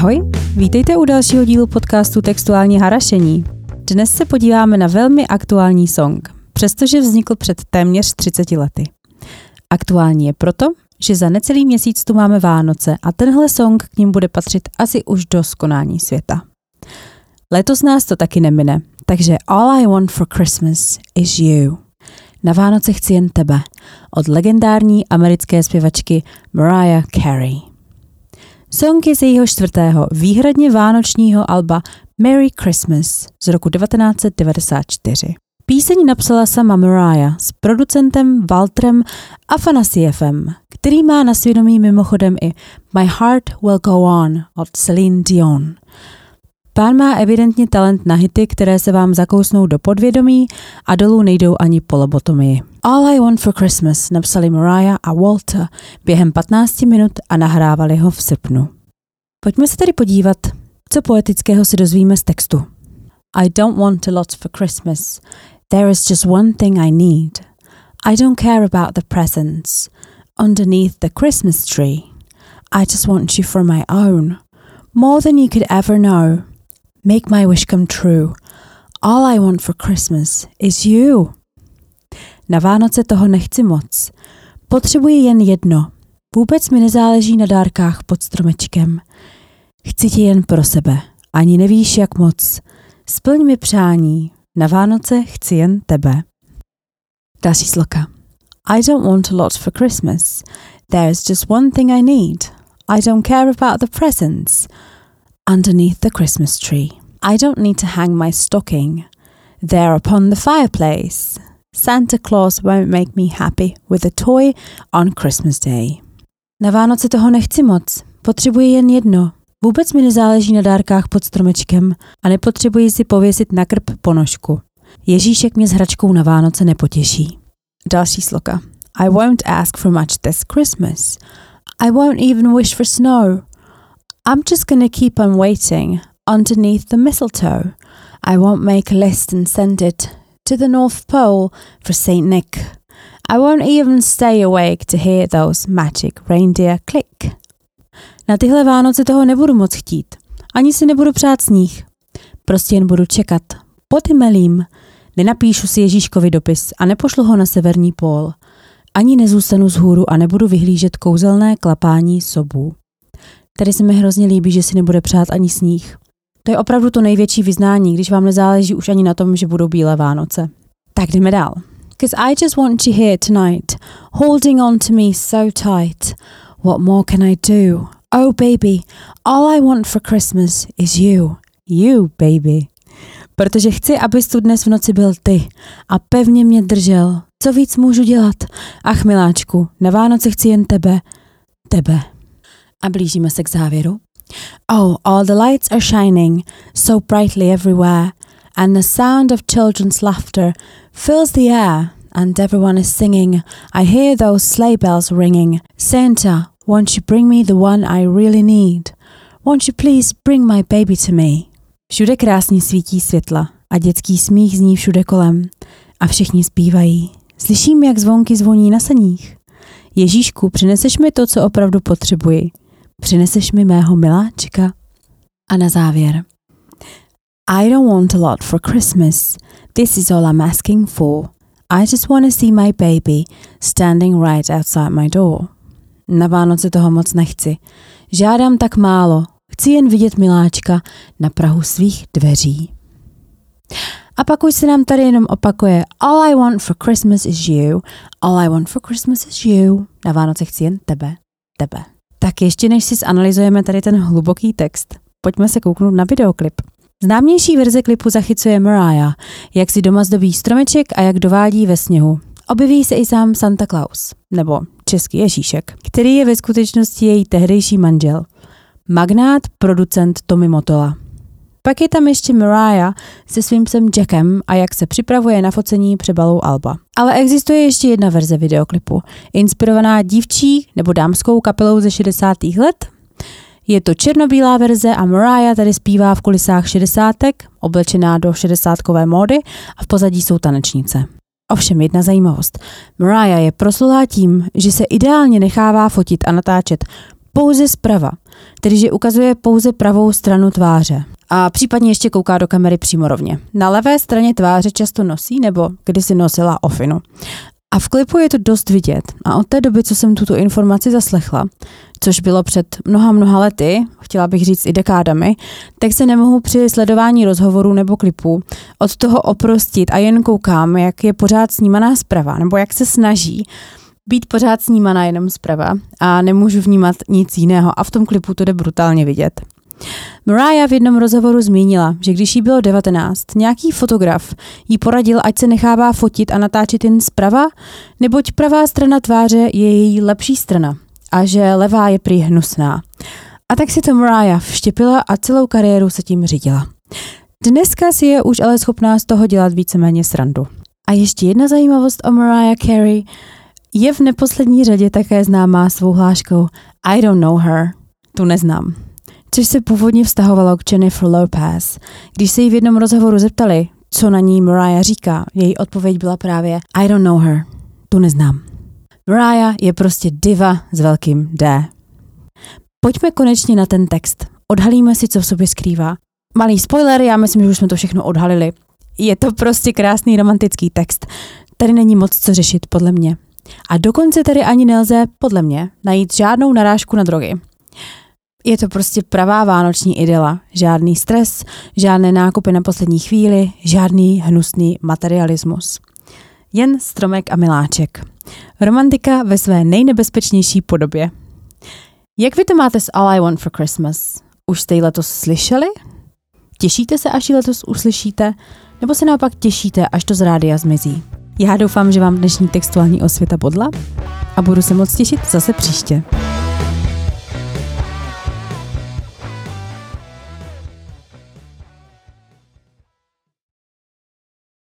Ahoj, vítejte u dalšího dílu podcastu Textuální harašení. Dnes se podíváme na velmi aktuální song, přestože vznikl před téměř 30 lety. Aktuální je proto, že za necelý měsíc tu máme Vánoce a tenhle song k ním bude patřit asi už do skonání světa. Letos nás to taky nemine, takže All I Want for Christmas is You. Na Vánoce chci jen tebe od legendární americké zpěvačky Mariah Carey. Song je z jejího čtvrtého výhradně vánočního alba Merry Christmas z roku 1994. Píseň napsala sama Mariah s producentem Walterem Afanasievem, který má na svědomí mimochodem i My Heart Will Go On od Celine Dion. Pán má evidentně talent na hity, které se vám zakousnou do podvědomí a dolů nejdou ani po lobotomii. All I Want for Christmas napsali Mariah a Walter během 15 minut a nahrávali ho v srpnu. Pojďme se tedy podívat, co poetického si dozvíme z textu. I don't want a lot for Christmas. There is just one thing I need. I don't care about the presents underneath the Christmas tree. I just want you for my own, more than you could ever know. Make my wish come true. All I want for Christmas is you. Na Vánoce toho nechci moc. Potřebuji jen jedno. Vůbec mi nezáleží na dárkách pod stromečkem. Chci ti jen pro sebe. Ani nevíš, jak moc. Splň mi přání. Na Vánoce chci jen tebe. Další sloka. I don't want a lot for Christmas. There's just one thing I need. I don't care about the presents underneath the Christmas tree. I don't need to hang my stocking there upon the fireplace. Santa Claus won't make me happy with a toy on Christmas Day. Na Vánoce toho nechci moc. Potřebuji jen jedno. Vůbec mi nezáleží na dárkách pod stromečkem a nepotřebuji si pověsit na krb ponožku. Ježíšek mě s hračkou na Vánoce nepotěší. Další sloka. I won't ask for much this Christmas. I won't even wish for snow. I'm just gonna keep on waiting underneath the mistletoe. I won't make a list and send it to the North Pole for St. Nick. I won't even stay awake to hear those magic reindeer click. Na tyhle Vánoce toho nebudu moc chtít. Ani si nebudu přát sníh. Prostě jen budu čekat. Pod melím. Nenapíšu si Ježíškovi dopis a nepošlu ho na severní pól. Ani nezůstanu z hůru a nebudu vyhlížet kouzelné klapání sobů. Tady se mi hrozně líbí, že si nebude přát ani sníh. To je opravdu to největší vyznání, když vám nezáleží už ani na tom, že budou bílé Vánoce. Tak jdeme dál. Cause I just want you here tonight, holding on to me so tight. What more can I do? Oh baby, all I want for Christmas is you. You, baby. Protože chci, abys tu dnes v noci byl ty a pevně mě držel. Co víc můžu dělat? Ach, miláčku, na Vánoce chci jen tebe. Tebe. A blížíme se k závěru. Oh, all the lights are shining so brightly everywhere, and the sound of children's laughter fills the air, and everyone is singing. I hear those sleigh bells ringing. Santa, won't you bring me the one I really need? Won't you please bring my baby to me? Všude krásně svítí světla a dětský smích zní všude kolem a všichni zpívají. Slyším, jak zvonky zvoní na saních. Ježíšku, přineseš mi to, co opravdu potřebuji. Přineseš mi mého miláčka? A na závěr. I don't want a lot for Christmas. This is all I'm asking for. I just want to see my baby standing right outside my door. Na Vánoce toho moc nechci. Žádám tak málo. Chci jen vidět miláčka na prahu svých dveří. A pak už se nám tady jenom opakuje All I want for Christmas is you. All I want for Christmas is you. Na Vánoce chci jen tebe, tebe. Tak ještě než si zanalizujeme tady ten hluboký text, pojďme se kouknout na videoklip. Známější verze klipu zachycuje Mariah, jak si doma zdobí stromeček a jak dovádí ve sněhu. Objeví se i sám Santa Claus, nebo český Ježíšek, který je ve skutečnosti její tehdejší manžel. Magnát, producent Tommy Motola. Pak je tam ještě Mariah se svým psem Jackem a jak se připravuje na focení přebalou Alba. Ale existuje ještě jedna verze videoklipu, inspirovaná dívčí nebo dámskou kapelou ze 60. let. Je to černobílá verze a Mariah tady zpívá v kulisách 60. oblečená do 60kové módy a v pozadí jsou tanečnice. Ovšem jedna zajímavost. Mariah je proslulá tím, že se ideálně nechává fotit a natáčet pouze zprava, tedy že ukazuje pouze pravou stranu tváře a případně ještě kouká do kamery přímo rovně. Na levé straně tváře často nosí nebo kdysi nosila ofinu. A v klipu je to dost vidět. A od té doby, co jsem tuto informaci zaslechla, což bylo před mnoha, mnoha lety, chtěla bych říct i dekádami, tak se nemohu při sledování rozhovorů nebo klipů od toho oprostit a jen koukám, jak je pořád snímaná zprava, nebo jak se snaží být pořád snímaná jenom zprava a nemůžu vnímat nic jiného a v tom klipu to jde brutálně vidět. Mariah v jednom rozhovoru zmínila, že když jí bylo 19, nějaký fotograf jí poradil, ať se nechává fotit a natáčet jen zprava, neboť pravá strana tváře je její lepší strana a že levá je prý hnusná. A tak si to Mariah vštěpila a celou kariéru se tím řídila. Dneska si je už ale schopná z toho dělat víceméně srandu. A ještě jedna zajímavost o Mariah Carey je v neposlední řadě také známá svou hláškou I don't know her. Tu neznám což se původně vztahovalo k Jennifer Lopez. Když se jí v jednom rozhovoru zeptali, co na ní Mariah říká, její odpověď byla právě I don't know her, tu neznám. Mariah je prostě diva s velkým D. Pojďme konečně na ten text. Odhalíme si, co v sobě skrývá. Malý spoiler, já myslím, že už jsme to všechno odhalili. Je to prostě krásný romantický text. Tady není moc co řešit, podle mě. A dokonce tady ani nelze, podle mě, najít žádnou narážku na drogy. Je to prostě pravá vánoční idyla. Žádný stres, žádné nákupy na poslední chvíli, žádný hnusný materialismus. Jen stromek a miláček. Romantika ve své nejnebezpečnější podobě. Jak vy to máte s All I Want for Christmas? Už jste ji letos slyšeli? Těšíte se, až ji letos uslyšíte? Nebo se naopak těšíte, až to z rádia zmizí? Já doufám, že vám dnešní textuální osvěta bodla a budu se moc těšit zase příště.